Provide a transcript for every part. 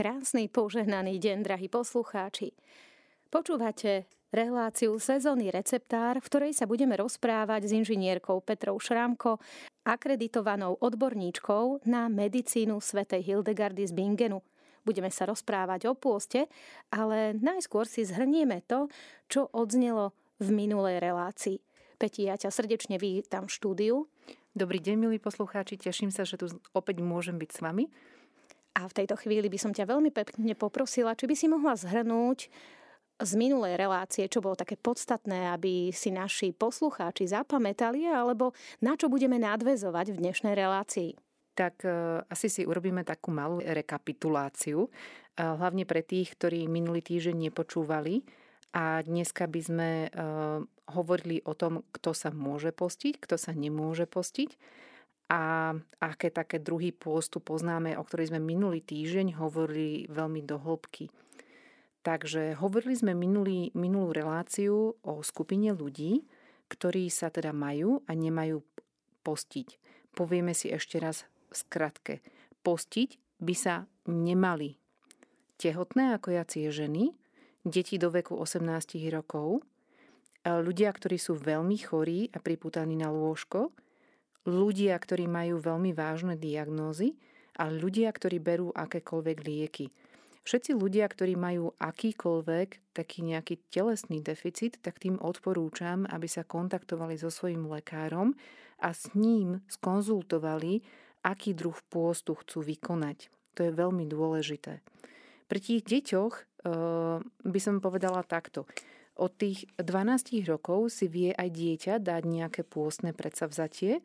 Krásny, požehnaný deň, drahí poslucháči. Počúvate reláciu Sezónny receptár, v ktorej sa budeme rozprávať s inžinierkou Petrou Šrámko, akreditovanou odborníčkou na medicínu svätej Hildegardy z Bingenu. Budeme sa rozprávať o pôste, ale najskôr si zhrnieme to, čo odznelo v minulej relácii. Peti, ja ťa srdečne vítam v štúdiu. Dobrý deň, milí poslucháči, teším sa, že tu opäť môžem byť s vami. A v tejto chvíli by som ťa veľmi pekne poprosila, či by si mohla zhrnúť z minulej relácie, čo bolo také podstatné, aby si naši poslucháči zapamätali, alebo na čo budeme nadvezovať v dnešnej relácii? Tak uh, asi si urobíme takú malú rekapituláciu, uh, hlavne pre tých, ktorí minulý týždeň nepočúvali. A dneska by sme uh, hovorili o tom, kto sa môže postiť, kto sa nemôže postiť a aké také druhý pôstu poznáme, o ktorej sme minulý týždeň hovorili veľmi do hĺbky. Takže hovorili sme minulý, minulú reláciu o skupine ľudí, ktorí sa teda majú a nemajú postiť. Povieme si ešte raz v skratke. Postiť by sa nemali tehotné ako jacie ženy, deti do veku 18 rokov, ľudia, ktorí sú veľmi chorí a priputaní na lôžko, ľudia, ktorí majú veľmi vážne diagnózy a ľudia, ktorí berú akékoľvek lieky. Všetci ľudia, ktorí majú akýkoľvek taký nejaký telesný deficit, tak tým odporúčam, aby sa kontaktovali so svojím lekárom a s ním skonzultovali, aký druh pôstu chcú vykonať. To je veľmi dôležité. Pri tých deťoch e, by som povedala takto. Od tých 12 rokov si vie aj dieťa dať nejaké pôstne predsavzatie,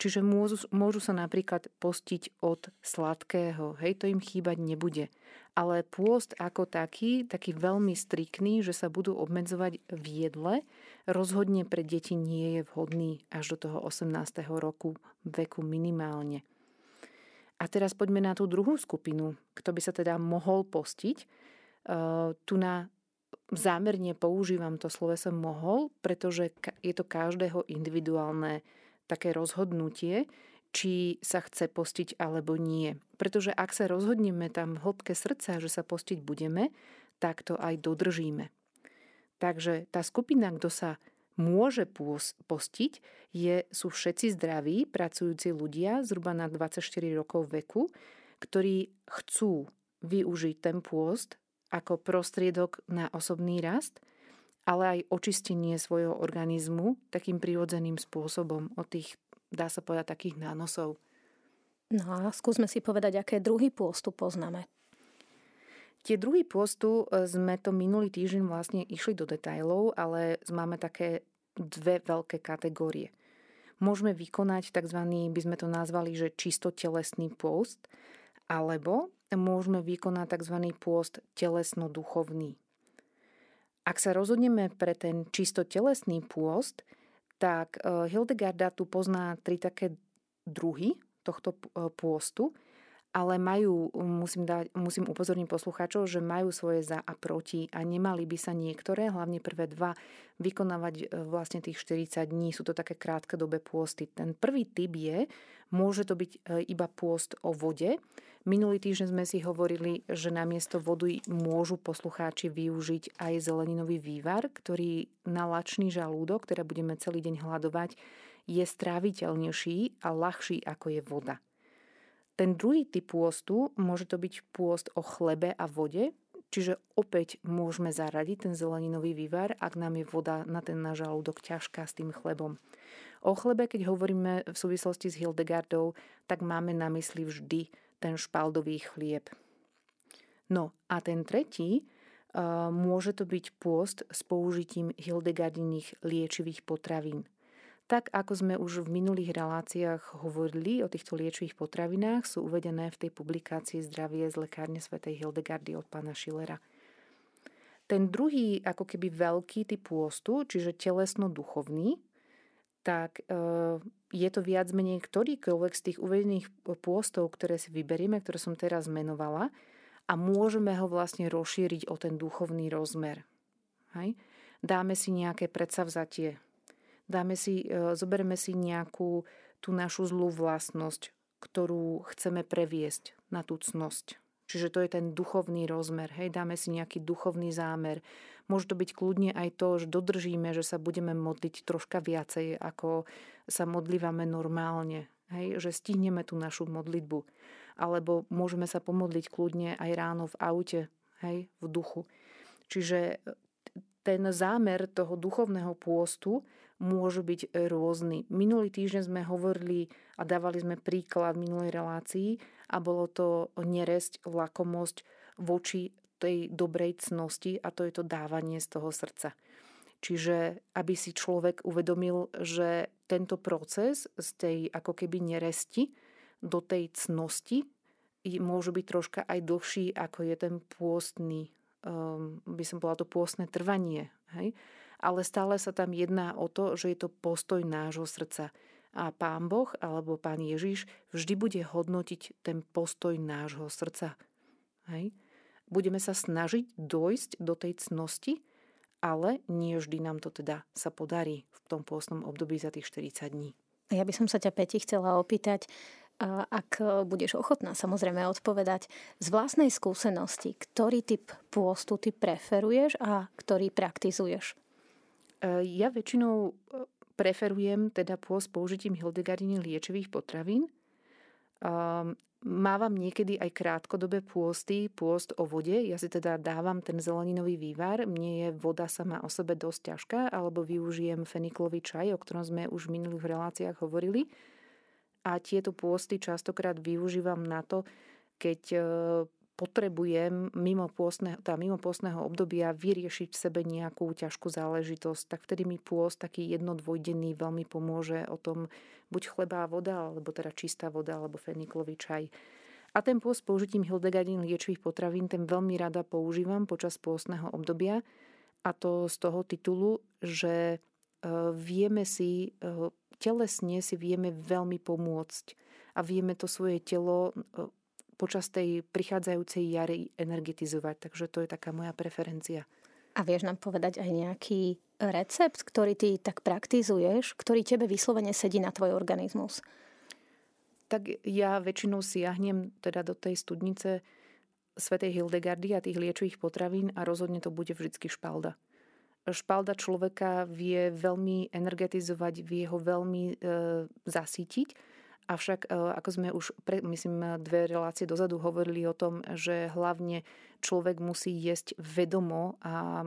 čiže môžu, môžu sa napríklad postiť od sladkého, hej, to im chýbať nebude. Ale pôst ako taký, taký veľmi striktný, že sa budú obmedzovať v jedle, rozhodne pre deti nie je vhodný až do toho 18. roku veku minimálne. A teraz poďme na tú druhú skupinu, kto by sa teda mohol postiť. Uh, tu na zámerne používam to sloveso mohol, pretože je to každého individuálne také rozhodnutie, či sa chce postiť alebo nie. Pretože ak sa rozhodneme tam v hĺbke srdca, že sa postiť budeme, tak to aj dodržíme. Takže tá skupina, kto sa môže postiť, je, sú všetci zdraví, pracujúci ľudia, zhruba na 24 rokov veku, ktorí chcú využiť ten pôst ako prostriedok na osobný rast, ale aj očistenie svojho organizmu takým prirodzeným spôsobom od tých, dá sa povedať, takých nánosov. No a skúsme si povedať, aké druhy pôstu poznáme. Tie druhy pôstu e, sme to minulý týždeň vlastne išli do detajlov, ale máme také dve veľké kategórie. Môžeme vykonať tzv. by sme to nazvali, že čisto telesný pôst, alebo môžeme vykonať tzv. pôst telesno-duchovný. Ak sa rozhodneme pre ten čisto telesný pôst, tak e, Hildegarda tu pozná tri také druhy tohto e, pôstu ale majú, musím, dať, musím upozorniť poslucháčov, že majú svoje za a proti a nemali by sa niektoré, hlavne prvé dva, vykonávať e, vlastne tých 40 dní. Sú to také krátkodobé pôsty. Ten prvý typ je, môže to byť e, iba pôst o vode. Minulý týždeň sme si hovorili, že namiesto vody môžu poslucháči využiť aj zeleninový vývar, ktorý na lačný žalúdok, ktoré budeme celý deň hľadovať, je stráviteľnejší a ľahší ako je voda. Ten druhý typ pôstu môže to byť pôst o chlebe a vode, čiže opäť môžeme zaradiť ten zeleninový vývar, ak nám je voda na ten náš žalúdok ťažká s tým chlebom. O chlebe, keď hovoríme v súvislosti s Hildegardou, tak máme na mysli vždy ten špaldový chlieb. No a ten tretí, môže to byť pôst s použitím Hildegardiných liečivých potravín. Tak ako sme už v minulých reláciách hovorili o týchto liečivých potravinách, sú uvedené v tej publikácii Zdravie z lekárne svätej Hildegardy od pána Schillera. Ten druhý, ako keby veľký typ pôstu, čiže telesno-duchovný, tak e, je to viac menej ktorýkoľvek z tých uvedených pôstov, ktoré si vyberieme, ktoré som teraz menovala a môžeme ho vlastne rozšíriť o ten duchovný rozmer. Hej? Dáme si nejaké predsavzatie, dáme si, e, zoberieme si nejakú tú našu zlú vlastnosť, ktorú chceme previesť na tú cnosť. Čiže to je ten duchovný rozmer. Hej, dáme si nejaký duchovný zámer. Môže to byť kľudne aj to, že dodržíme, že sa budeme modliť troška viacej, ako sa modlívame normálne. Hej, že stihneme tú našu modlitbu. Alebo môžeme sa pomodliť kľudne aj ráno v aute, hej, v duchu. Čiže ten zámer toho duchovného pôstu môže byť rôzny. Minulý týždeň sme hovorili a dávali sme príklad minulej relácii a bolo to neresť, lakomosť voči tej dobrej cnosti a to je to dávanie z toho srdca. Čiže aby si človek uvedomil, že tento proces z tej ako keby neresti do tej cnosti môže byť troška aj dlhší, ako je ten pôstny um, by som bola to pôstne trvanie. Hej? Ale stále sa tam jedná o to, že je to postoj nášho srdca. A pán Boh alebo pán Ježiš vždy bude hodnotiť ten postoj nášho srdca. Hej? Budeme sa snažiť dojsť do tej cnosti, ale nie vždy nám to teda sa podarí v tom pôstnom období za tých 40 dní. Ja by som sa ťa, Peti, chcela opýtať, ak budeš ochotná samozrejme odpovedať z vlastnej skúsenosti, ktorý typ pôstu ty preferuješ a ktorý praktizuješ? E, ja väčšinou e, preferujem teda pôst použitím Hildegardiny liečivých potravín. Mávam niekedy aj krátkodobé pôsty, pôst o vode. Ja si teda dávam ten zeleninový vývar. Mne je voda sama o sebe dosť ťažká, alebo využijem feniklový čaj, o ktorom sme už v minulých reláciách hovorili a tieto pôsty častokrát využívam na to, keď e, potrebujem mimo pôstneho, tá mimo pôstneho obdobia vyriešiť v sebe nejakú ťažkú záležitosť, tak vtedy mi pôst taký jedno-dvojdenný veľmi pomôže o tom buď chleba a voda, alebo teda čistá voda, alebo feniklový čaj. A ten pôst použitím Hildegardin liečivých potravín, ten veľmi rada používam počas pôstneho obdobia. A to z toho titulu, že e, vieme si e, telesne si vieme veľmi pomôcť a vieme to svoje telo e, počas tej prichádzajúcej jary energetizovať. Takže to je taká moja preferencia. A vieš nám povedať aj nejaký recept, ktorý ty tak praktizuješ, ktorý tebe vyslovene sedí na tvoj organizmus? Tak ja väčšinou siahnem teda do tej studnice svätej Hildegardy a tých liečových potravín a rozhodne to bude vždycky špalda špalda človeka vie veľmi energetizovať, vie ho veľmi e, zasítiť. Avšak, e, ako sme už, pre, myslím, dve relácie dozadu hovorili o tom, že hlavne človek musí jesť vedomo a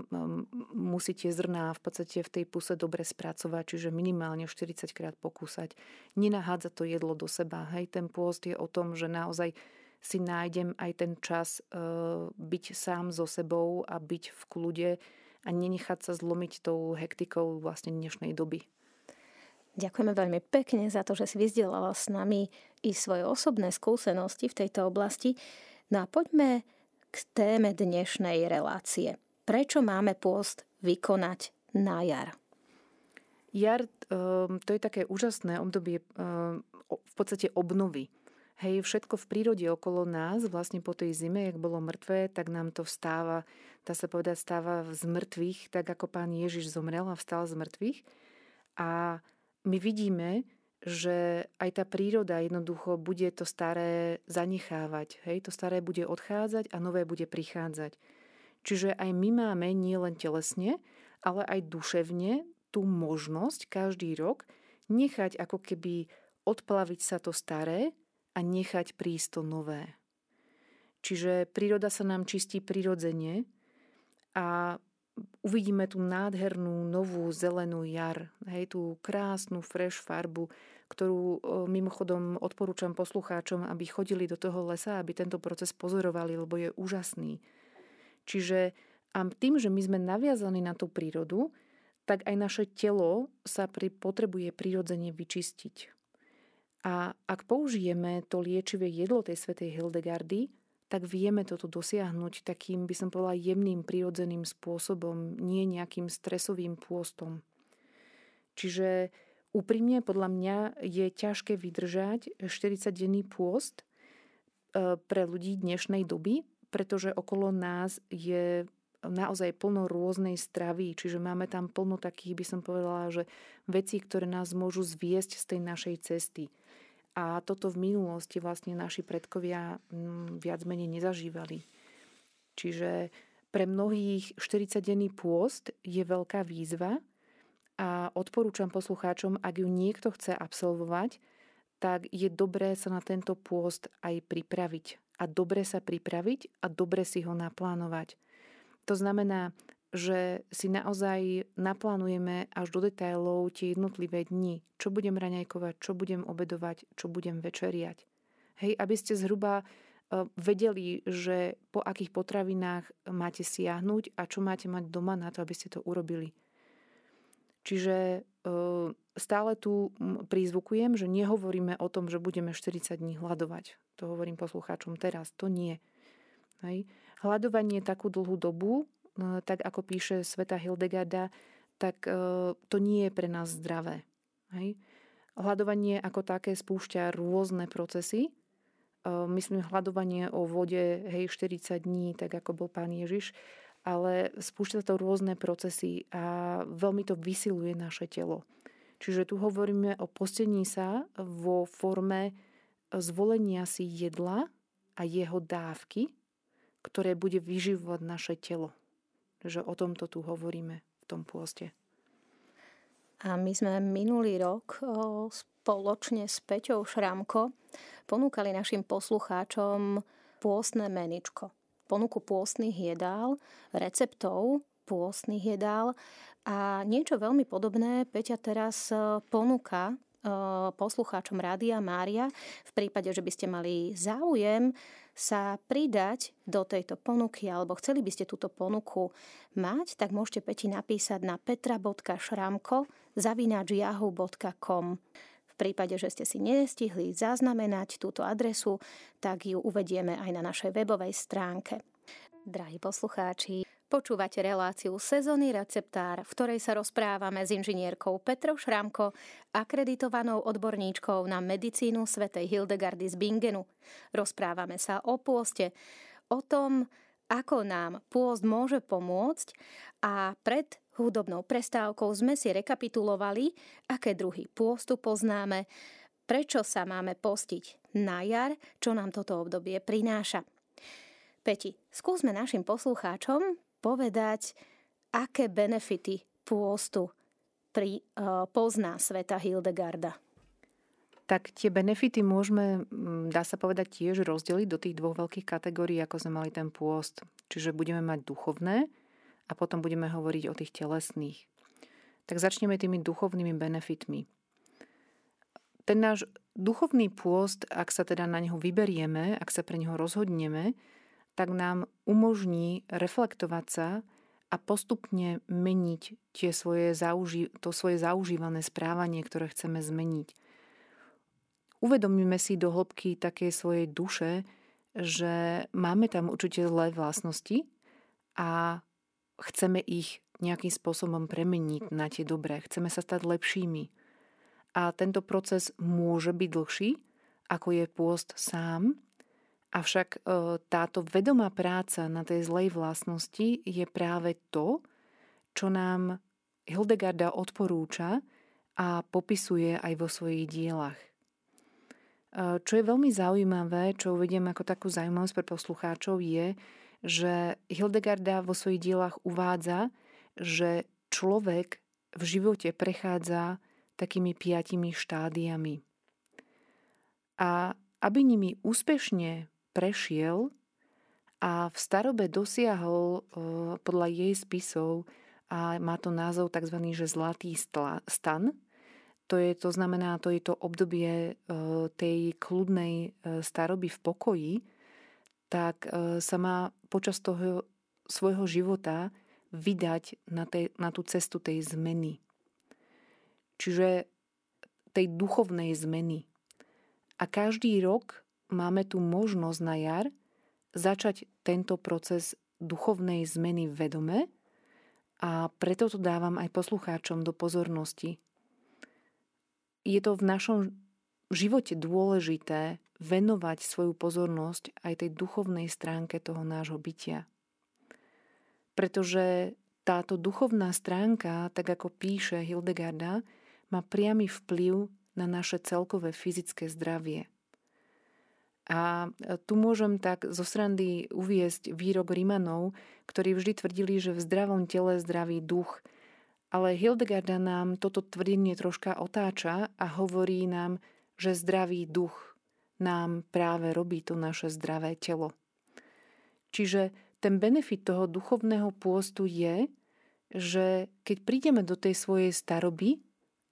musí tie zrná v podstate v tej puse dobre spracovať, čiže minimálne 40 krát pokúsať. Nenahádzať to jedlo do seba. Hej, ten pôst je o tom, že naozaj si nájdem aj ten čas e, byť sám so sebou a byť v kľude, a nenechať sa zlomiť tou hektikou vlastne dnešnej doby. Ďakujeme veľmi pekne za to, že si vyzdielala s nami i svoje osobné skúsenosti v tejto oblasti. No a poďme k téme dnešnej relácie. Prečo máme pôst vykonať na jar? Jar ehm, to je také úžasné obdobie ehm, v podstate obnovy. Hej, všetko v prírode okolo nás, vlastne po tej zime, jak bolo mŕtvé, tak nám to vstáva, dá sa povedať, stáva z mŕtvych, tak ako pán Ježiš zomrel a vstal z mŕtvych. A my vidíme, že aj tá príroda jednoducho bude to staré zanechávať. Hej, to staré bude odchádzať a nové bude prichádzať. Čiže aj my máme nielen telesne, ale aj duševne tú možnosť každý rok nechať ako keby odplaviť sa to staré a nechať prísť to nové. Čiže príroda sa nám čistí prirodzene a uvidíme tú nádhernú novú zelenú jar, hej, tú krásnu fresh farbu, ktorú mimochodom odporúčam poslucháčom, aby chodili do toho lesa, aby tento proces pozorovali, lebo je úžasný. Čiže a tým, že my sme naviazaní na tú prírodu, tak aj naše telo sa pri, potrebuje prirodzene vyčistiť. A ak použijeme to liečivé jedlo tej svetej Hildegardy, tak vieme toto dosiahnuť takým, by som povedala, jemným, prirodzeným spôsobom, nie nejakým stresovým pôstom. Čiže úprimne podľa mňa je ťažké vydržať 40-denný pôst e, pre ľudí dnešnej doby, pretože okolo nás je naozaj plno rôznej stravy, čiže máme tam plno takých, by som povedala, že vecí, ktoré nás môžu zviesť z tej našej cesty. A toto v minulosti vlastne naši predkovia mm, viac menej nezažívali. Čiže pre mnohých 40-denný pôst je veľká výzva a odporúčam poslucháčom, ak ju niekto chce absolvovať, tak je dobré sa na tento pôst aj pripraviť. A dobre sa pripraviť a dobre si ho naplánovať. To znamená, že si naozaj naplánujeme až do detailov tie jednotlivé dni, čo budem raňajkovať, čo budem obedovať, čo budem večeriať. Hej, aby ste zhruba e, vedeli, že po akých potravinách máte siahnuť a čo máte mať doma na to, aby ste to urobili. Čiže e, stále tu prizvukujem, že nehovoríme o tom, že budeme 40 dní hľadovať. To hovorím poslucháčom teraz. To nie. Hej. Hľadovanie takú dlhú dobu tak ako píše Sveta Hildegarda, tak e, to nie je pre nás zdravé. Hej? Hľadovanie ako také spúšťa rôzne procesy. E, myslím hľadovanie o vode, hej, 40 dní, tak ako bol pán Ježiš, ale spúšťa to rôzne procesy a veľmi to vysiluje naše telo. Čiže tu hovoríme o postení sa vo forme zvolenia si jedla a jeho dávky, ktoré bude vyživovať naše telo že o tomto tu hovoríme v tom pôste. A my sme minulý rok spoločne s Peťou Šramko ponúkali našim poslucháčom pôstne meničko. Ponuku pôstnych jedál, receptov pôstnych jedál a niečo veľmi podobné Peťa teraz ponúka poslucháčom Rádia Mária v prípade, že by ste mali záujem sa pridať do tejto ponuky alebo chceli by ste túto ponuku mať, tak môžete Peti napísať na petra.šramko zavinač V prípade, že ste si nestihli zaznamenať túto adresu, tak ju uvedieme aj na našej webovej stránke. Drahí poslucháči, Počúvate reláciu Sezónny receptár, v ktorej sa rozprávame s inžinierkou Petrou Šramko, akreditovanou odborníčkou na medicínu svätej Hildegardy z Bingenu. Rozprávame sa o pôste, o tom, ako nám pôst môže pomôcť a pred hudobnou prestávkou sme si rekapitulovali, aké druhy pôstu poznáme, prečo sa máme postiť na jar, čo nám toto obdobie prináša. Peti, skúsme našim poslucháčom povedať, aké benefity pôstu pri, uh, pozná sveta Hildegarda? Tak tie benefity môžeme, dá sa povedať, tiež rozdeliť do tých dvoch veľkých kategórií, ako sme mali ten pôst. Čiže budeme mať duchovné a potom budeme hovoriť o tých telesných. Tak začneme tými duchovnými benefitmi. Ten náš duchovný pôst, ak sa teda na neho vyberieme, ak sa pre neho rozhodneme, tak nám umožní reflektovať sa a postupne meniť tie svoje zauži- to svoje zaužívané správanie, ktoré chceme zmeniť. Uvedomíme si do hĺbky také svojej duše, že máme tam určite zlé vlastnosti a chceme ich nejakým spôsobom premeniť na tie dobré. Chceme sa stať lepšími. A tento proces môže byť dlhší, ako je pôst sám, Avšak e, táto vedomá práca na tej zlej vlastnosti je práve to, čo nám Hildegarda odporúča a popisuje aj vo svojich dielach. E, čo je veľmi zaujímavé, čo uvediem ako takú zaujímavosť pre poslucháčov, je, že Hildegarda vo svojich dielach uvádza, že človek v živote prechádza takými piatimi štádiami. A aby nimi úspešne prešiel a v starobe dosiahol podľa jej spisov a má to názov tzv. že zlatý stan. To, je, to znamená, to je to obdobie tej kľudnej staroby v pokoji, tak sa má počas toho svojho života vydať na, tej, na tú cestu tej zmeny. Čiže tej duchovnej zmeny. A každý rok máme tu možnosť na jar začať tento proces duchovnej zmeny vedome a preto to dávam aj poslucháčom do pozornosti. Je to v našom živote dôležité venovať svoju pozornosť aj tej duchovnej stránke toho nášho bytia. Pretože táto duchovná stránka, tak ako píše Hildegarda, má priamy vplyv na naše celkové fyzické zdravie. A tu môžem tak zo srandy uviesť výrok Rimanov, ktorí vždy tvrdili, že v zdravom tele zdravý duch. Ale Hildegarda nám toto tvrdenie troška otáča a hovorí nám, že zdravý duch nám práve robí to naše zdravé telo. Čiže ten benefit toho duchovného pôstu je, že keď prídeme do tej svojej staroby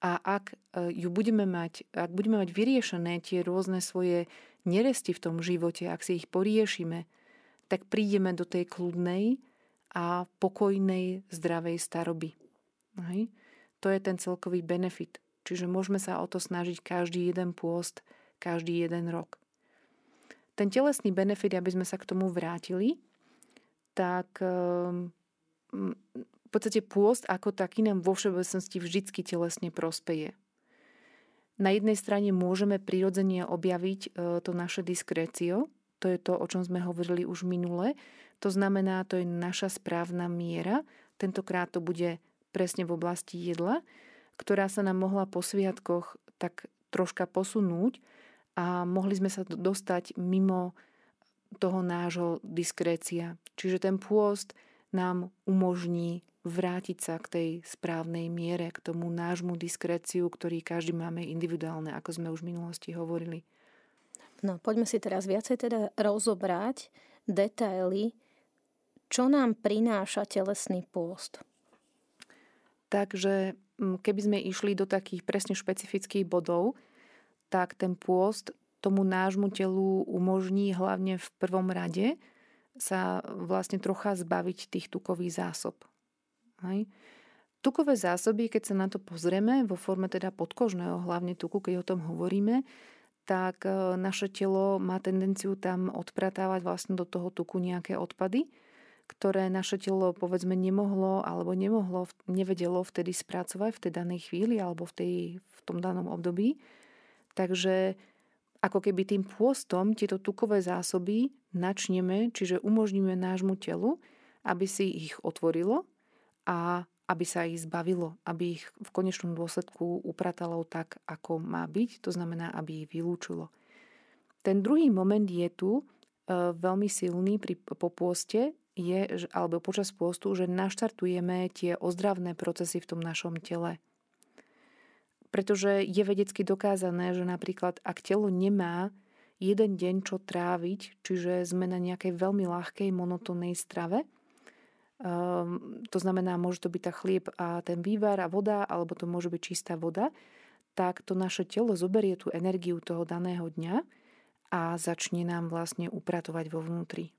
a ak e, ju budeme mať, ak budeme mať vyriešené tie rôzne svoje neresti v tom živote, ak si ich poriešime, tak prídeme do tej kľudnej a pokojnej, zdravej staroby. Hej. To je ten celkový benefit. Čiže môžeme sa o to snažiť každý jeden pôst, každý jeden rok. Ten telesný benefit, aby sme sa k tomu vrátili, tak ehm, v podstate pôst ako taký nám vo všeobecnosti vždycky telesne prospeje. Na jednej strane môžeme prirodzene objaviť e, to naše diskrécio, to je to, o čom sme hovorili už minule. To znamená, to je naša správna miera. Tentokrát to bude presne v oblasti jedla, ktorá sa nám mohla po sviatkoch tak troška posunúť a mohli sme sa dostať mimo toho nášho diskrécia. Čiže ten pôst nám umožní vrátiť sa k tej správnej miere, k tomu nášmu diskréciu, ktorý každý máme individuálne, ako sme už v minulosti hovorili. No, poďme si teraz viacej teda rozobrať detaily, čo nám prináša telesný pôst. Takže keby sme išli do takých presne špecifických bodov, tak ten pôst tomu nášmu telu umožní hlavne v prvom rade sa vlastne trocha zbaviť tých tukových zásob. Hej. Tukové zásoby, keď sa na to pozrieme vo forme teda podkožného, hlavne tuku, keď o tom hovoríme, tak e, naše telo má tendenciu tam odpratávať vlastne do toho tuku nejaké odpady, ktoré naše telo povedzme nemohlo alebo nemohlo, nevedelo vtedy spracovať v tej danej chvíli alebo v, tej, v tom danom období. Takže ako keby tým pôstom tieto tukové zásoby načneme, čiže umožníme nášmu telu, aby si ich otvorilo a aby sa ich zbavilo, aby ich v konečnom dôsledku upratalo tak, ako má byť, to znamená, aby ich vylúčilo. Ten druhý moment je tu e, veľmi silný pri, po pôste, je, alebo počas pôstu, že naštartujeme tie ozdravné procesy v tom našom tele. Pretože je vedecky dokázané, že napríklad ak telo nemá jeden deň čo tráviť, čiže sme na nejakej veľmi ľahkej monotónnej strave, Um, to znamená, môže to byť tá chlieb a ten vývar a voda, alebo to môže byť čistá voda, tak to naše telo zoberie tú energiu toho daného dňa a začne nám vlastne upratovať vo vnútri.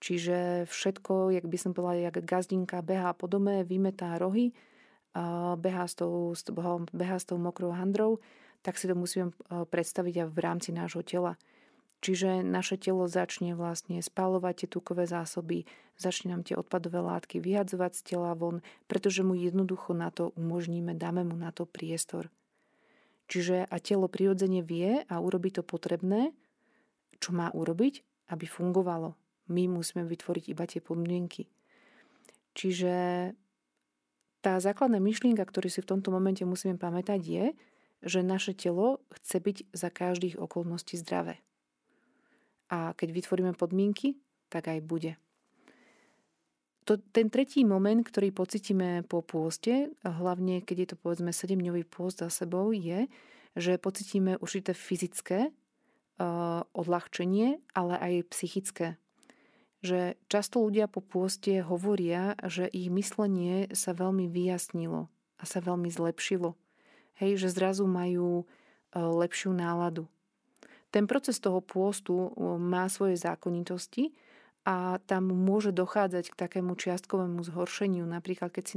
Čiže všetko, jak by som povedala, jak gazdinka behá po dome, vymetá rohy, behá s, tou, behá s tou mokrou handrou, tak si to musíme e, predstaviť aj v rámci nášho tela. Čiže naše telo začne vlastne spalovať tie tukové zásoby, začne nám tie odpadové látky vyhadzovať z tela von, pretože mu jednoducho na to umožníme, dáme mu na to priestor. Čiže a telo prirodzene vie a urobí to potrebné, čo má urobiť, aby fungovalo. My musíme vytvoriť iba tie podmienky. Čiže tá základná myšlienka, ktorú si v tomto momente musíme pamätať, je, že naše telo chce byť za každých okolností zdravé a keď vytvoríme podmienky, tak aj bude. To, ten tretí moment, ktorý pocitíme po pôste, hlavne keď je to povedzme 7-dňový pôst za sebou, je, že pocitíme určité fyzické uh, odľahčenie, ale aj psychické. Že často ľudia po pôste hovoria, že ich myslenie sa veľmi vyjasnilo a sa veľmi zlepšilo. Hej, že zrazu majú uh, lepšiu náladu ten proces toho pôstu má svoje zákonitosti a tam môže dochádzať k takému čiastkovému zhoršeniu. Napríklad, keď si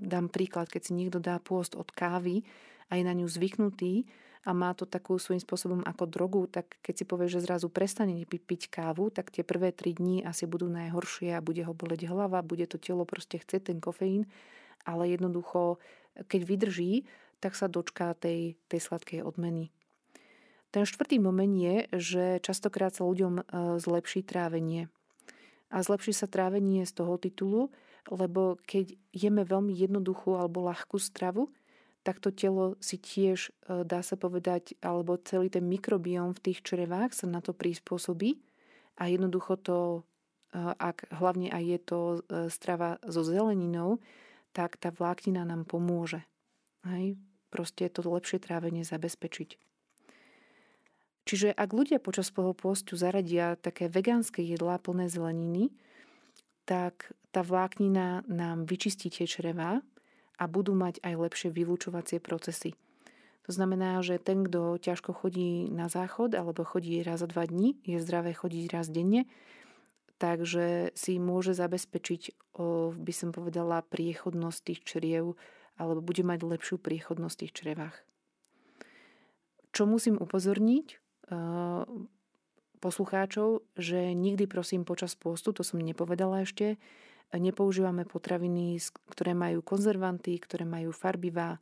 dám príklad, keď si niekto dá pôst od kávy a je na ňu zvyknutý a má to takú svojím spôsobom ako drogu, tak keď si povie, že zrazu prestane piť, kávu, tak tie prvé tri dní asi budú najhoršie a bude ho boleť hlava, bude to telo proste chcieť ten kofeín, ale jednoducho, keď vydrží, tak sa dočká tej, tej sladkej odmeny. Ten štvrtý moment je, že častokrát sa ľuďom e, zlepší trávenie. A zlepší sa trávenie z toho titulu, lebo keď jeme veľmi jednoduchú alebo ľahkú stravu, tak to telo si tiež, e, dá sa povedať, alebo celý ten mikrobióm v tých črevách sa na to prispôsobí a jednoducho to, e, ak hlavne aj je to strava so zeleninou, tak tá vláknina nám pomôže. Hej? Proste to lepšie trávenie zabezpečiť. Čiže ak ľudia počas postu zaradia také vegánske jedlá plné zeleniny, tak tá vláknina nám vyčistí tie črevá a budú mať aj lepšie vylúčovacie procesy. To znamená, že ten, kto ťažko chodí na záchod alebo chodí raz za dva dní, je zdravé chodiť raz denne, takže si môže zabezpečiť, by som povedala, priechodnosť tých čriev alebo bude mať lepšiu priechodnosť v tých črevách. Čo musím upozorniť? Poslucháčov, že nikdy prosím počas postu, to som nepovedala ešte, nepoužívame potraviny, ktoré majú konzervanty, ktoré majú farbivá. E,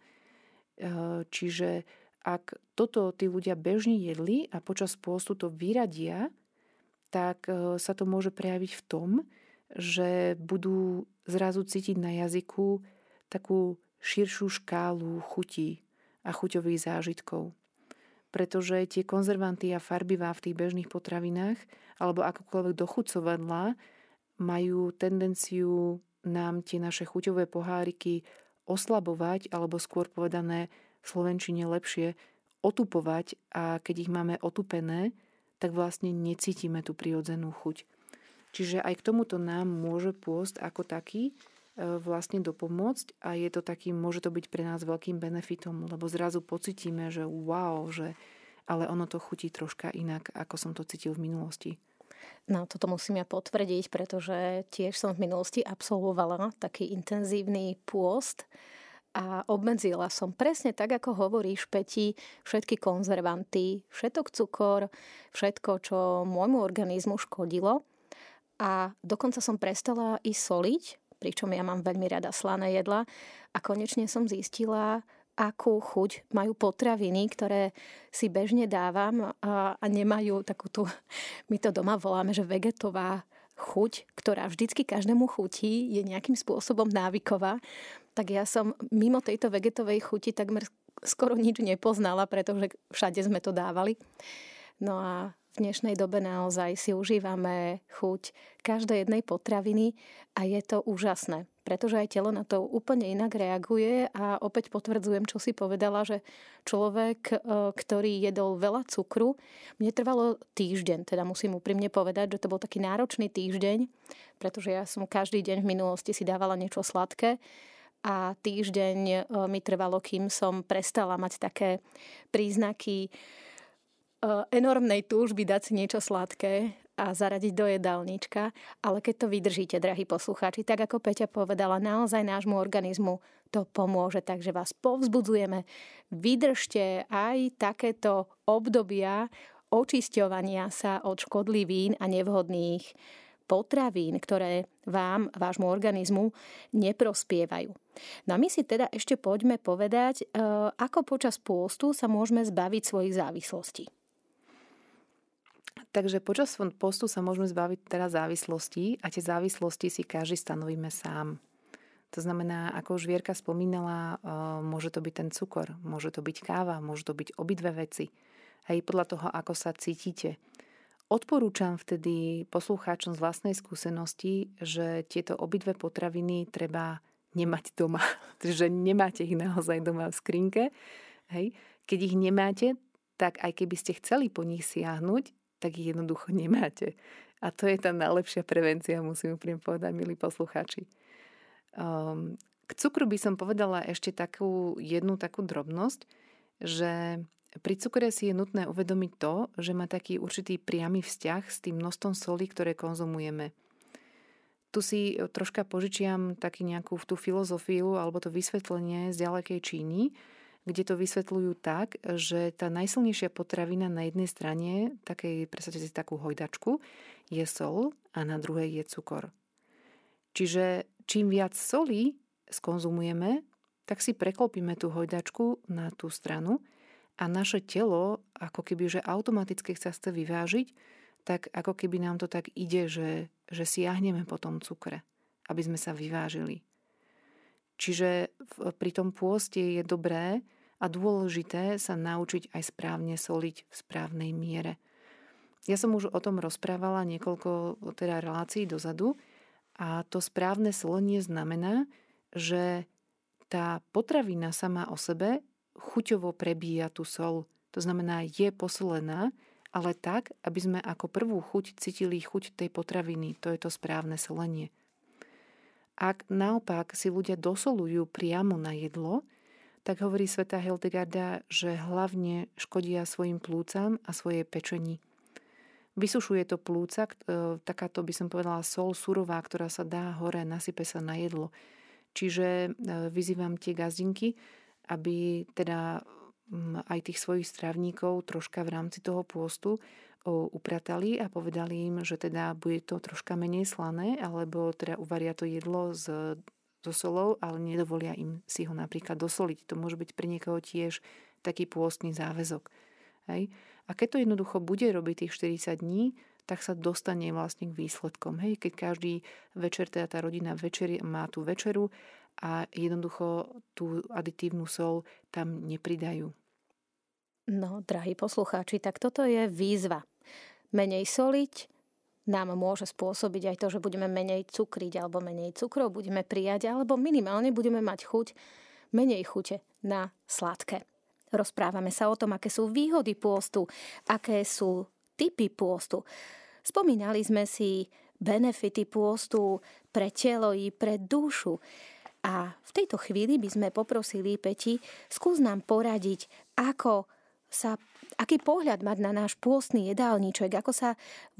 čiže ak toto tí ľudia bežne jedli a počas postu to vyradia, tak e, sa to môže prejaviť v tom, že budú zrazu cítiť na jazyku takú širšiu škálu chutí a chuťových zážitkov pretože tie konzervanty a farbivá v tých bežných potravinách alebo akokoľvek dochucovadlá majú tendenciu nám tie naše chuťové poháriky oslabovať, alebo skôr povedané v Slovenčine lepšie otupovať a keď ich máme otupené, tak vlastne necítime tú prirodzenú chuť. Čiže aj k tomuto nám môže pôst ako taký vlastne dopomôcť a je to taký, môže to byť pre nás veľkým benefitom, lebo zrazu pocitíme, že wow, že ale ono to chutí troška inak, ako som to cítil v minulosti. No, toto musím ja potvrdiť, pretože tiež som v minulosti absolvovala taký intenzívny pôst a obmedzila som presne tak, ako hovoríš, Peti, všetky konzervanty, všetok cukor, všetko, čo môjmu organizmu škodilo. A dokonca som prestala i soliť, pričom ja mám veľmi rada slané jedla. A konečne som zistila, akú chuť majú potraviny, ktoré si bežne dávam a, a nemajú takú tú, my to doma voláme, že vegetová chuť, ktorá vždycky každému chutí, je nejakým spôsobom návyková, tak ja som mimo tejto vegetovej chuti takmer skoro nič nepoznala, pretože všade sme to dávali. No a v dnešnej dobe naozaj si užívame chuť každej jednej potraviny a je to úžasné, pretože aj telo na to úplne inak reaguje a opäť potvrdzujem, čo si povedala, že človek, e, ktorý jedol veľa cukru, mne trvalo týždeň, teda musím úprimne povedať, že to bol taký náročný týždeň, pretože ja som každý deň v minulosti si dávala niečo sladké a týždeň e, mi trvalo, kým som prestala mať také príznaky enormnej túžby dať si niečo sladké a zaradiť do jedálnička, ale keď to vydržíte, drahí poslucháči, tak ako Peťa povedala, naozaj nášmu organizmu to pomôže, takže vás povzbudzujeme. Vydržte aj takéto obdobia očisťovania sa od škodlivín a nevhodných potravín, ktoré vám, vášmu organizmu neprospievajú. No a my si teda ešte poďme povedať, eh, ako počas pôstu sa môžeme zbaviť svojich závislostí. Takže počas postu sa môžeme zbaviť teraz závislosti a tie závislosti si každý stanovíme sám. To znamená, ako už Vierka spomínala, môže to byť ten cukor, môže to byť káva, môže to byť obidve veci. Hej, podľa toho, ako sa cítite. Odporúčam vtedy poslucháčom z vlastnej skúsenosti, že tieto obidve potraviny treba nemať doma. že nemáte ich naozaj doma v skrinke. Hej. Keď ich nemáte, tak aj keby ste chceli po nich siahnuť, tak ich jednoducho nemáte. A to je tá najlepšia prevencia, musím úprimne povedať, milí poslucháči. Um, k cukru by som povedala ešte takú jednu takú drobnosť, že pri cukre si je nutné uvedomiť to, že má taký určitý priamy vzťah s tým množstvom soli, ktoré konzumujeme. Tu si troška požičiam taký nejakú tú filozofiu alebo to vysvetlenie z ďalekej Číny, kde to vysvetľujú tak, že tá najsilnejšia potravina na jednej strane, takej, predstavte si takú hojdačku, je sol a na druhej je cukor. Čiže čím viac soli skonzumujeme, tak si preklopíme tú hojdačku na tú stranu a naše telo, ako keby, že automaticky sa chce vyvážiť, tak ako keby nám to tak ide, že, že siahneme po tom cukre, aby sme sa vyvážili. Čiže pri tom pôste je dobré a dôležité sa naučiť aj správne soliť v správnej miere. Ja som už o tom rozprávala niekoľko teda relácií dozadu a to správne solenie znamená, že tá potravina sama o sebe chuťovo prebíja tú sol. To znamená, je posolená, ale tak, aby sme ako prvú chuť cítili chuť tej potraviny. To je to správne solenie. Ak naopak si ľudia dosolujú priamo na jedlo, tak hovorí sveta Hildegarda, že hlavne škodia svojim plúcam a svojej pečení. Vysušuje to plúca, e, takáto by som povedala sol surová, ktorá sa dá hore, nasype sa na jedlo. Čiže e, vyzývam tie gazdinky, aby teda aj tých svojich strávníkov troška v rámci toho pôstu upratali a povedali im, že teda bude to troška menej slané, alebo teda uvaria to jedlo s, so solou, ale nedovolia im si ho napríklad dosoliť. To môže byť pre niekoho tiež taký pôstny záväzok. Hej. A keď to jednoducho bude robiť tých 40 dní, tak sa dostane vlastne k výsledkom. Hej, keď každý večer, teda tá rodina večeri, má tú večeru a jednoducho tú aditívnu sol tam nepridajú. No, drahí poslucháči, tak toto je výzva. Menej soliť nám môže spôsobiť aj to, že budeme menej cukriť alebo menej cukrov budeme prijať, alebo minimálne budeme mať chuť, menej chute na sladké. Rozprávame sa o tom, aké sú výhody pôstu, aké sú typy pôstu. Spomínali sme si benefity pôstu pre telo i pre dušu. A v tejto chvíli by sme poprosili Peti, skús nám poradiť, ako sa, aký pohľad mať na náš pôstny jedálniček, ako sa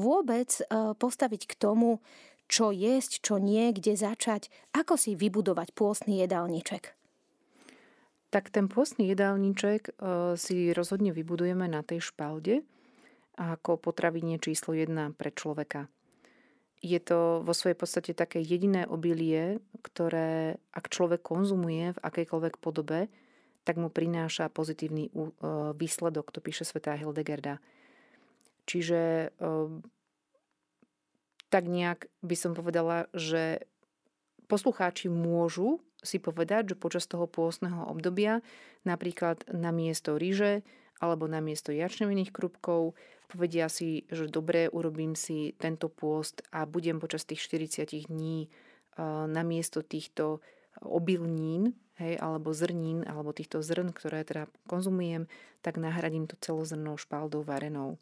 vôbec e, postaviť k tomu, čo jesť, čo nie, kde začať, ako si vybudovať pôstny jedálniček. Tak ten pôstny jedálniček e, si rozhodne vybudujeme na tej špalde ako potravine číslo 1 pre človeka. Je to vo svojej podstate také jediné obilie, ktoré ak človek konzumuje v akejkoľvek podobe, tak mu prináša pozitívny e, výsledok, to píše svetá Hildegarda. Čiže e, tak nejak by som povedala, že poslucháči môžu si povedať, že počas toho pôstneho obdobia napríklad na miesto ryže alebo na miesto jačnevinných krupkov povedia si, že dobre, urobím si tento pôst a budem počas tých 40 dní e, na miesto týchto obilnín hej, alebo zrnín, alebo týchto zrn, ktoré teda konzumujem, tak nahradím to celozrnou špaldou varenou.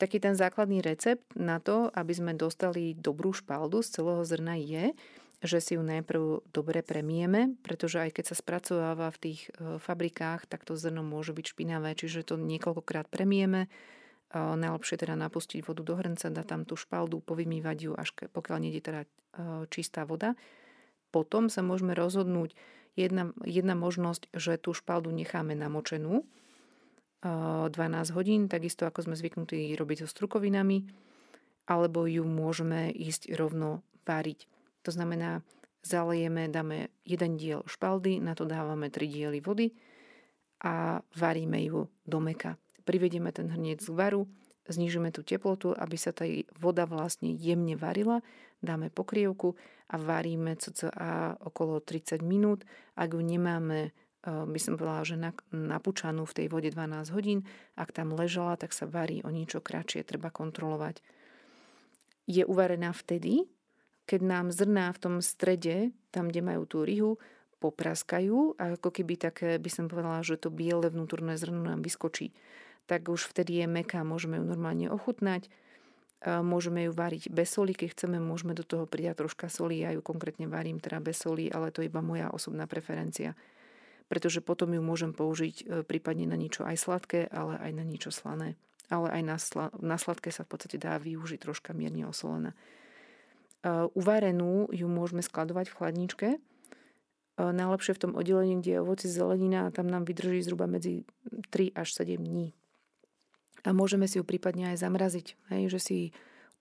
Taký ten základný recept na to, aby sme dostali dobrú špaldu z celého zrna je, že si ju najprv dobre premieme, pretože aj keď sa spracováva v tých e, fabrikách, tak to zrno môže byť špinavé, čiže to niekoľkokrát premieme. E, najlepšie teda napustiť vodu do hrnca, dať tam tú špaldu, povymývať ju, až pokiaľ nie teda e, čistá voda. Potom sa môžeme rozhodnúť, Jedna, jedna možnosť, že tú špaldu necháme namočenú 12 hodín, takisto ako sme zvyknutí robiť so strukovinami, alebo ju môžeme ísť rovno váriť. To znamená, zalejeme, dáme jeden diel špaldy, na to dávame 3 diely vody a varíme ju do meka. Privedieme ten hrniec z varu, znižíme tú teplotu, aby sa tá voda vlastne jemne varila, dáme pokrievku a varíme cca okolo 30 minút. Ak ju nemáme, eh, by som povedala, že napúčanú v tej vode 12 hodín, ak tam ležala, tak sa varí o niečo kratšie, treba kontrolovať. Je uvarená vtedy, keď nám zrná v tom strede, tam, kde majú tú rihu, popraskajú ako keby také, by som povedala, že to biele vnútorné zrno nám vyskočí tak už vtedy je meká, môžeme ju normálne ochutnať. Môžeme ju variť bez soli, keď chceme, môžeme do toho pridať troška soli. Ja ju konkrétne varím teda bez soli, ale to je iba moja osobná preferencia. Pretože potom ju môžem použiť e, prípadne na niečo aj sladké, ale aj na niečo slané. Ale aj na, sla, na sladké sa v podstate dá využiť troška mierne osolená. E, uvarenú ju môžeme skladovať v chladničke. E, najlepšie v tom oddelení, kde je ovoci zelenina a tam nám vydrží zhruba medzi 3 až 7 dní a môžeme si ju prípadne aj zamraziť. Hej, že si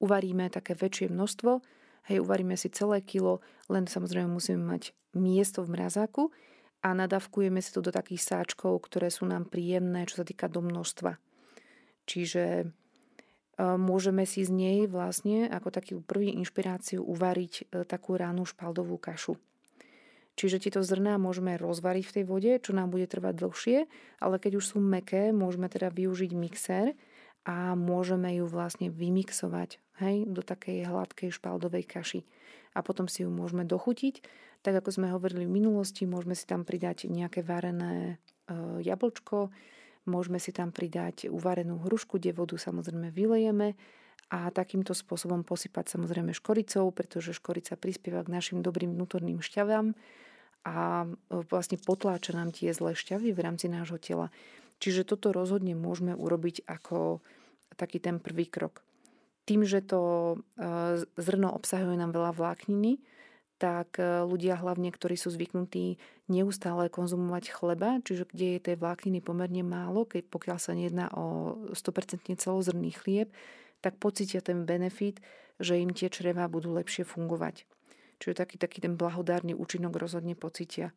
uvaríme také väčšie množstvo, hej, uvaríme si celé kilo, len samozrejme musíme mať miesto v mrazáku a nadávkujeme si to do takých sáčkov, ktoré sú nám príjemné, čo sa týka do množstva. Čiže e, môžeme si z nej vlastne ako takú prvú inšpiráciu uvariť e, takú ránu špaldovú kašu. Čiže tieto zrná môžeme rozvariť v tej vode, čo nám bude trvať dlhšie, ale keď už sú meké, môžeme teda využiť mixer a môžeme ju vlastne vymixovať hej, do takej hladkej špaldovej kaši. A potom si ju môžeme dochutiť. Tak ako sme hovorili v minulosti, môžeme si tam pridať nejaké varené e, jablčko, môžeme si tam pridať uvarenú hrušku, kde vodu samozrejme vylejeme a takýmto spôsobom posypať samozrejme škoricou, pretože škorica prispieva k našim dobrým vnútorným šťavám a e, vlastne potláča nám tie zlé šťavy v rámci nášho tela. Čiže toto rozhodne môžeme urobiť ako taký ten prvý krok. Tým, že to e, zrno obsahuje nám veľa vlákniny, tak e, ľudia hlavne, ktorí sú zvyknutí neustále konzumovať chleba, čiže kde je tej vlákniny pomerne málo, keď pokiaľ sa nejedná o 100% celozrný chlieb, tak pocítia ten benefit, že im tie čreva budú lepšie fungovať. Čiže taký, taký ten blahodárny účinok rozhodne pocítia.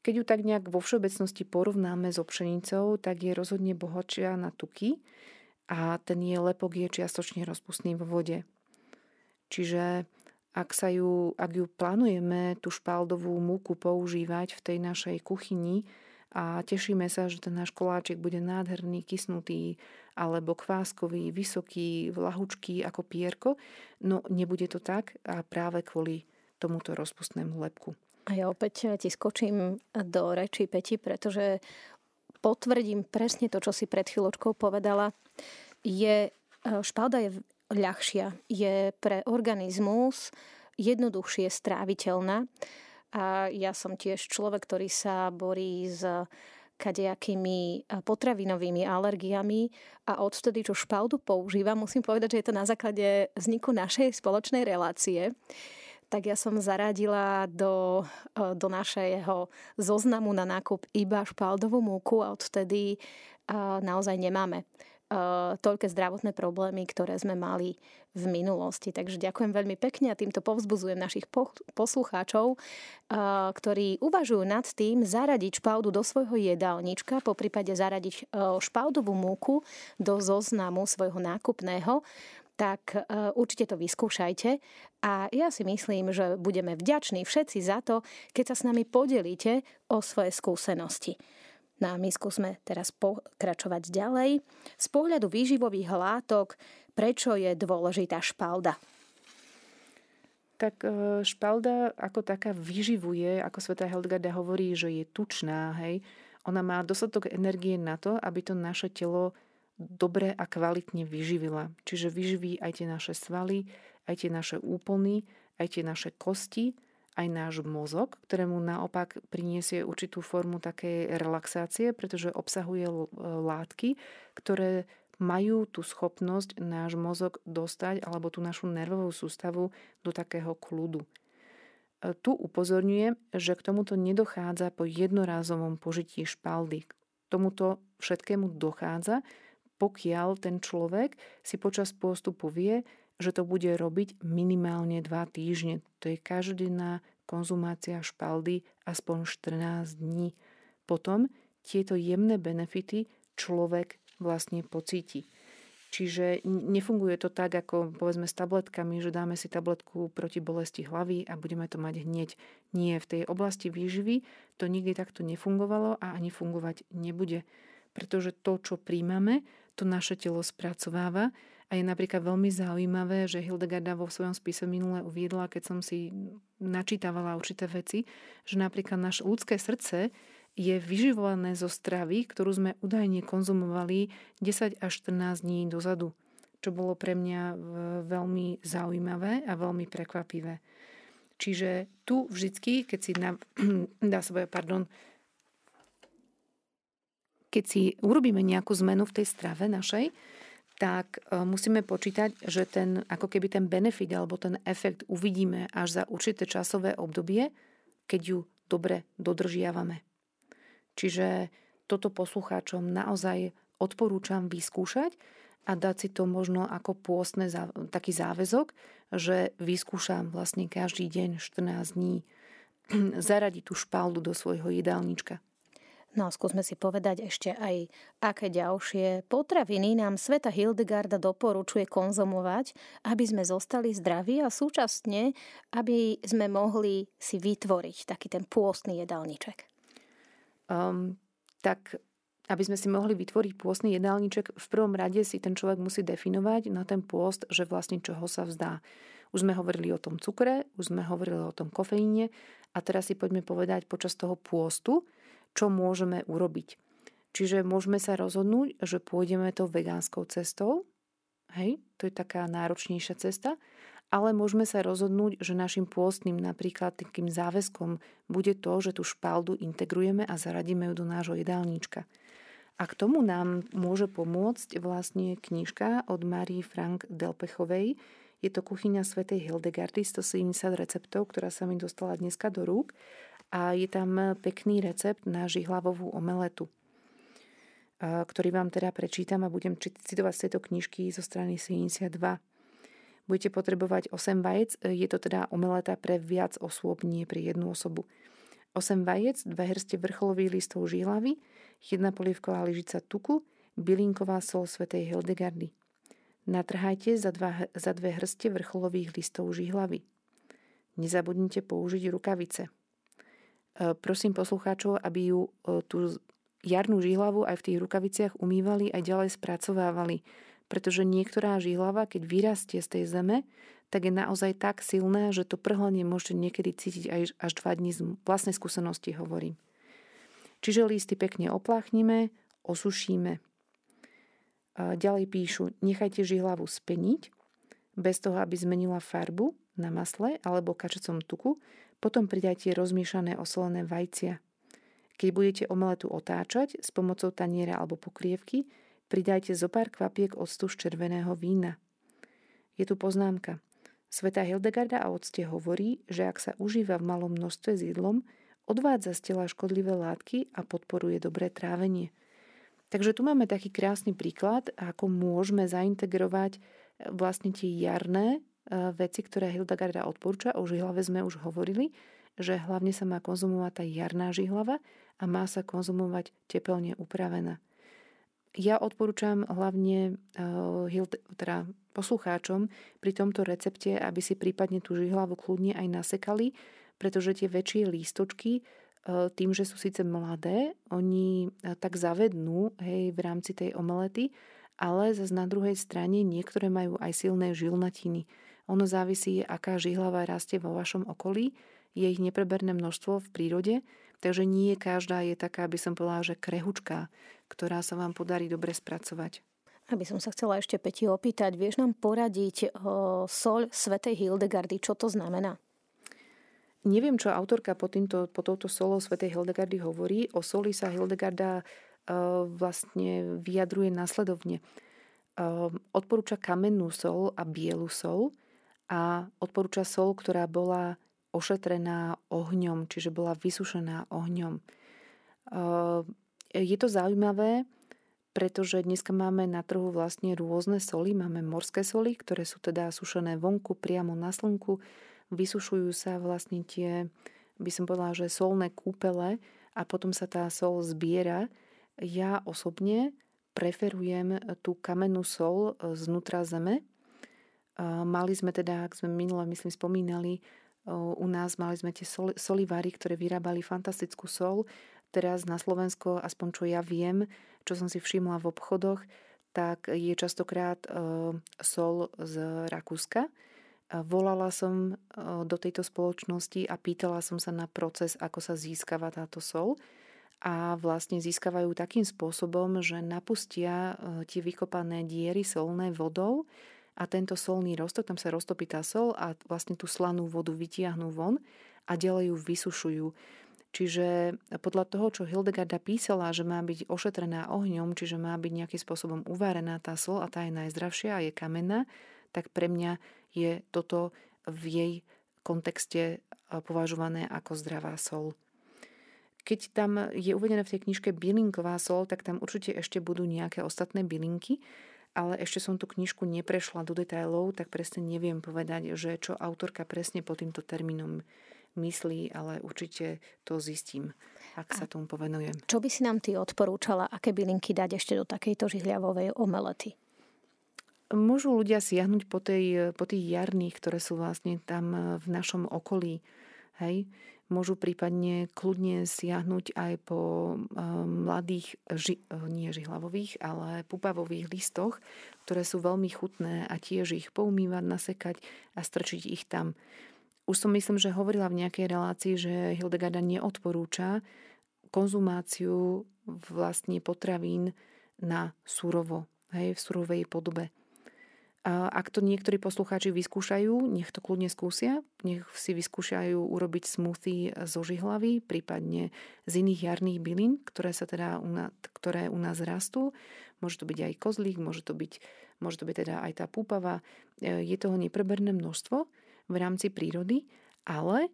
Keď ju tak nejak vo všeobecnosti porovnáme so pšenicou, tak je rozhodne bohatšia na tuky a ten je lepok je čiastočne rozpustný vo vode. Čiže ak, sa ju, ak ju plánujeme, tú špaldovú múku používať v tej našej kuchyni, a tešíme sa, že ten náš koláčik bude nádherný, kysnutý alebo kváskový, vysoký, vlahučký ako pierko. No nebude to tak a práve kvôli tomuto rozpustnému lepku. A ja opäť ti skočím do reči Peti, pretože potvrdím presne to, čo si pred chvíľočkou povedala. Je, e, špalda je ľahšia, je pre organizmus jednoduchšie stráviteľná a ja som tiež človek, ktorý sa borí s kadejakými potravinovými alergiami a odtedy, čo špaldu používam, musím povedať, že je to na základe vzniku našej spoločnej relácie. Tak ja som zaradila do, do našeho zoznamu na nákup iba špaldovú múku a odtedy naozaj nemáme toľké zdravotné problémy, ktoré sme mali v minulosti. Takže ďakujem veľmi pekne a týmto povzbudzujem našich poslucháčov, ktorí uvažujú nad tým zaradiť špaudu do svojho jedálnička, po prípade zaradiť špaudovú múku do zoznamu svojho nákupného tak určite to vyskúšajte. A ja si myslím, že budeme vďační všetci za to, keď sa s nami podelíte o svoje skúsenosti. No a my skúsme teraz pokračovať ďalej. Z pohľadu výživových látok, prečo je dôležitá špalda? Tak e, špalda ako taká vyživuje, ako sveta Heldgarda hovorí, že je tučná, hej. Ona má dostatok energie na to, aby to naše telo dobre a kvalitne vyživila. Čiže vyživí aj tie naše svaly, aj tie naše úplny, aj tie naše kosti, aj náš mozog, ktorému naopak priniesie určitú formu takej relaxácie, pretože obsahuje látky, ktoré majú tú schopnosť náš mozog dostať alebo tú našu nervovú sústavu do takého kľudu. E, tu upozorňujem, že k tomuto nedochádza po jednorázovom požití špaldy. K tomuto všetkému dochádza, pokiaľ ten človek si počas pôstu povie, že to bude robiť minimálne 2 týždne. To je každodenná konzumácia špaldy aspoň 14 dní. Potom tieto jemné benefity človek vlastne pocíti. Čiže nefunguje to tak, ako povedzme s tabletkami, že dáme si tabletku proti bolesti hlavy a budeme to mať hneď. Nie, v tej oblasti výživy to nikdy takto nefungovalo a ani fungovať nebude. Pretože to, čo príjmame, to naše telo spracováva a je napríklad veľmi zaujímavé, že Hildegarda vo svojom spise minule uviedla, keď som si načítavala určité veci, že napríklad naše ľudské srdce je vyživované zo stravy, ktorú sme údajne konzumovali 10 až 14 dní dozadu. Čo bolo pre mňa veľmi zaujímavé a veľmi prekvapivé. Čiže tu vždycky, keď si na, dá sa pardon, keď si urobíme nejakú zmenu v tej strave našej, tak e, musíme počítať, že ten, ako keby ten benefit alebo ten efekt uvidíme až za určité časové obdobie, keď ju dobre dodržiavame. Čiže toto poslucháčom naozaj odporúčam vyskúšať a dať si to možno ako pôstne taký záväzok, že vyskúšam vlastne každý deň 14 dní zaradiť tú špaldu do svojho jedálnička. No a skúsme si povedať ešte aj, aké ďalšie potraviny nám Sveta Hildegarda doporučuje konzumovať, aby sme zostali zdraví a súčasne, aby sme mohli si vytvoriť taký ten pôstny jedálniček. Um, tak aby sme si mohli vytvoriť pôstny jedálniček, v prvom rade si ten človek musí definovať na ten pôst, že vlastne čoho sa vzdá. Už sme hovorili o tom cukre, už sme hovorili o tom kofeíne a teraz si poďme povedať počas toho pôstu, čo môžeme urobiť. Čiže môžeme sa rozhodnúť, že pôjdeme tou vegánskou cestou, hej, to je taká náročnejšia cesta, ale môžeme sa rozhodnúť, že našim pôstnym napríklad takým záväzkom bude to, že tú špaldu integrujeme a zaradíme ju do nášho jedálnička. A k tomu nám môže pomôcť vlastne knižka od Marie Frank Delpechovej. Je to kuchyňa svätej Hildegardy, 170 receptov, ktorá sa mi dostala dneska do rúk a je tam pekný recept na žihlavovú omeletu ktorý vám teda prečítam a budem citovať z tejto knižky zo strany 72. Budete potrebovať 8 vajec, je to teda omeleta pre viac osôb, nie pre jednu osobu. 8 vajec, 2 hrste vrcholových listov žihlavy, 1 polivková lyžica tuku, bylinková sol svätej Hildegardy. Natrhajte za, dva, za dve hrste vrcholových listov žihlavy. Nezabudnite použiť rukavice. E, prosím poslucháčov, aby ju e, tú jarnú žihlavu aj v tých rukaviciach umývali a ďalej spracovávali, pretože niektorá žihlava, keď vyrastie z tej zeme, tak je naozaj tak silná, že to prhlenie môžete niekedy cítiť aj až dva dní z vlastnej skúsenosti hovorím. Čiže listy pekne opláchnime, osušíme. Ďalej píšu, nechajte žihlavu speniť, bez toho, aby zmenila farbu na masle alebo kačacom tuku, potom pridajte rozmiešané osolené vajcia. Keď budete omeletu otáčať s pomocou taniera alebo pokrievky, pridajte zo pár kvapiek octu z červeného vína. Je tu poznámka. Sveta Hildegarda a octe hovorí, že ak sa užíva v malom množstve s jedlom, odvádza z tela škodlivé látky a podporuje dobré trávenie. Takže tu máme taký krásny príklad, ako môžeme zaintegrovať vlastne tie jarné E, veci, ktoré Hildegarda odporúča, o žihlave sme už hovorili, že hlavne sa má konzumovať tá jarná žihlava a má sa konzumovať tepelne upravená. Ja odporúčam hlavne e, teda poslucháčom pri tomto recepte, aby si prípadne tú žihlavu kľudne aj nasekali, pretože tie väčšie lístočky e, tým, že sú síce mladé, oni tak zavednú hej, v rámci tej omelety, ale zase na druhej strane niektoré majú aj silné žilnatiny. Ono závisí, aká žihlava rastie vo vašom okolí. Je ich nepreberné množstvo v prírode, takže nie každá je taká, aby som povedala, že krehučká, ktorá sa vám podarí dobre spracovať. Aby som sa chcela ešte Peti opýtať, vieš nám poradiť o sol svätej Hildegardy, čo to znamená? Neviem, čo autorka po, týmto, po touto solou svätej Hildegardy hovorí. O soli sa Hildegarda vlastne vyjadruje následovne. Odporúča kamennú sol a bielu sol a odporúča sol, ktorá bola ošetrená ohňom, čiže bola vysušená ohňom. Je to zaujímavé, pretože dneska máme na trhu vlastne rôzne soli. Máme morské soli, ktoré sú teda sušené vonku, priamo na slnku. Vysušujú sa vlastne tie, by som povedala, že solné kúpele a potom sa tá sol zbiera. Ja osobne preferujem tú kamennú sol znútra zeme, Mali sme teda, ak sme minule, myslím, spomínali, u nás mali sme tie solivary, ktoré vyrábali fantastickú sol. Teraz na Slovensko, aspoň čo ja viem, čo som si všimla v obchodoch, tak je častokrát sol z Rakúska. Volala som do tejto spoločnosti a pýtala som sa na proces, ako sa získava táto sol. A vlastne získavajú takým spôsobom, že napustia tie vykopané diery solné vodou a tento solný roztok, tam sa roztopí tá sol a vlastne tú slanú vodu vytiahnú von a ďalej ju vysušujú. Čiže podľa toho, čo Hildegarda písala, že má byť ošetrená ohňom, čiže má byť nejakým spôsobom uvarená tá sol a tá je najzdravšia a je kamenná, tak pre mňa je toto v jej kontexte považované ako zdravá sol. Keď tam je uvedené v tej knižke bylinková sol, tak tam určite ešte budú nejaké ostatné bylinky, ale ešte som tú knižku neprešla do detailov, tak presne neviem povedať, že čo autorka presne pod týmto termínom myslí, ale určite to zistím, ak sa tomu povenujem. Čo by si nám ty odporúčala, aké bylinky dať ešte do takejto žihľavovej omelety? Môžu ľudia siahnuť po, tej, po tých jarných, ktoré sú vlastne tam v našom okolí. Hej? Môžu prípadne kľudne siahnuť aj po mladých, ži, nie žihlavových, ale pupavových listoch, ktoré sú veľmi chutné a tiež ich poumývať, nasekať a strčiť ich tam. Už som myslím, že hovorila v nejakej relácii, že Hildegarda neodporúča konzumáciu vlastne potravín na surovo, hej, v surovej podobe. Ak to niektorí poslucháči vyskúšajú, nech to kľudne skúsia. Nech si vyskúšajú urobiť smoothie zo žihlavy, prípadne z iných jarných bylín, ktoré, sa teda u nás, ktoré u nás rastú. Môže to byť aj kozlík, môže to byť, môže to byť teda aj tá púpava. E, je toho nepreberné množstvo v rámci prírody, ale e,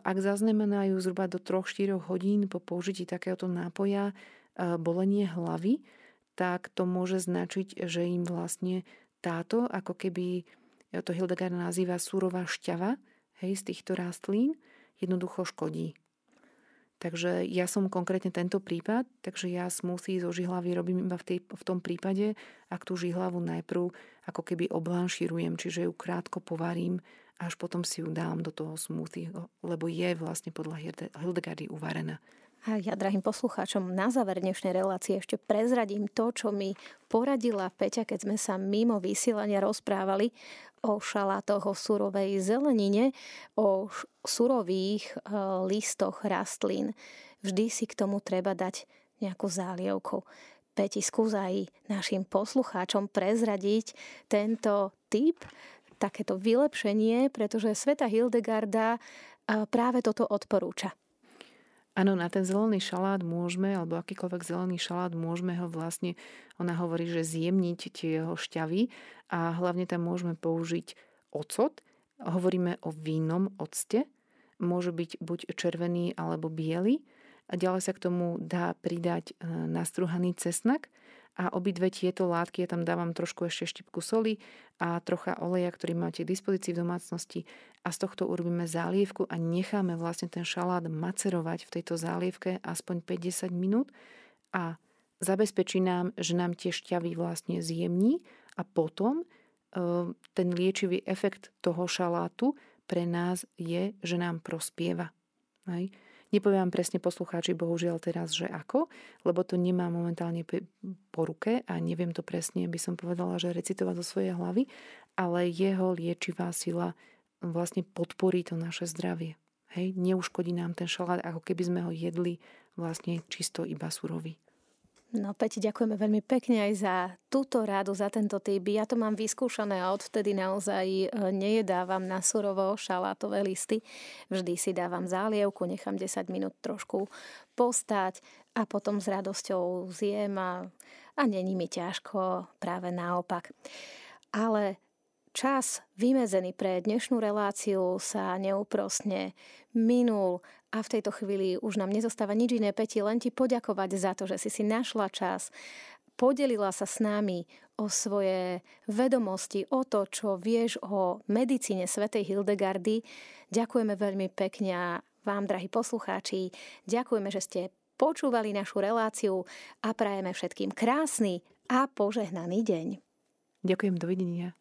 ak zaznamenajú zhruba do 3-4 hodín po použití takéhoto nápoja e, bolenie hlavy, tak to môže značiť, že im vlastne táto, ako keby to Hildegard nazýva surová šťava hej, z týchto rastlín, jednoducho škodí. Takže ja som konkrétne tento prípad, takže ja smoothie zo žihlavy robím iba v, tej, v tom prípade, ak tú žihlavu najprv ako keby oblanšírujem, čiže ju krátko povarím, až potom si ju dám do toho smoothie, lebo je vlastne podľa Hildegardy uvarená. A ja, drahým poslucháčom, na záver dnešnej relácie ešte prezradím to, čo mi poradila Peťa, keď sme sa mimo vysielania rozprávali o šalátoch, o surovej zelenine, o surových e, listoch rastlín. Vždy si k tomu treba dať nejakú zálievku. Peti, skús aj našim poslucháčom prezradiť tento typ, takéto vylepšenie, pretože Sveta Hildegarda e, práve toto odporúča. Áno, na ten zelený šalát môžeme, alebo akýkoľvek zelený šalát môžeme ho vlastne, ona hovorí, že zjemniť tie jeho šťavy a hlavne tam môžeme použiť ocot. Hovoríme o vínom octe, môže byť buď červený alebo biely. A ďalej sa k tomu dá pridať e, nastruhaný cesnak a obidve tieto látky, ja tam dávam trošku ešte štipku soli a trocha oleja, ktorý máte k dispozícii v domácnosti a z tohto urobíme zálievku a necháme vlastne ten šalát macerovať v tejto zálievke aspoň 50 minút a zabezpečí nám, že nám tie šťavy vlastne zjemní a potom e, ten liečivý efekt toho šalátu pre nás je, že nám prospieva. Hej. Nepoviem presne poslucháči, bohužiaľ teraz, že ako, lebo to nemá momentálne po ruke a neviem to presne, by som povedala, že recitovať zo svojej hlavy, ale jeho liečivá sila vlastne podporí to naše zdravie. Hej, neuškodí nám ten šalát, ako keby sme ho jedli vlastne čisto iba surový. No Peti, ďakujeme veľmi pekne aj za túto rádu, za tento typ. Ja to mám vyskúšané a odvtedy naozaj e, nejedávam na surovo šalátové listy. Vždy si dávam zálievku, nechám 10 minút trošku postať a potom s radosťou zjem a, a není mi ťažko, práve naopak. Ale čas vymedzený pre dnešnú reláciu sa neúprostne minul a v tejto chvíli už nám nezostáva nič iné, Peti, len ti poďakovať za to, že si si našla čas, podelila sa s nami o svoje vedomosti, o to, čo vieš o medicíne svätej Hildegardy. Ďakujeme veľmi pekne vám, drahí poslucháči, ďakujeme, že ste počúvali našu reláciu a prajeme všetkým krásny a požehnaný deň. Ďakujem, dovidenia.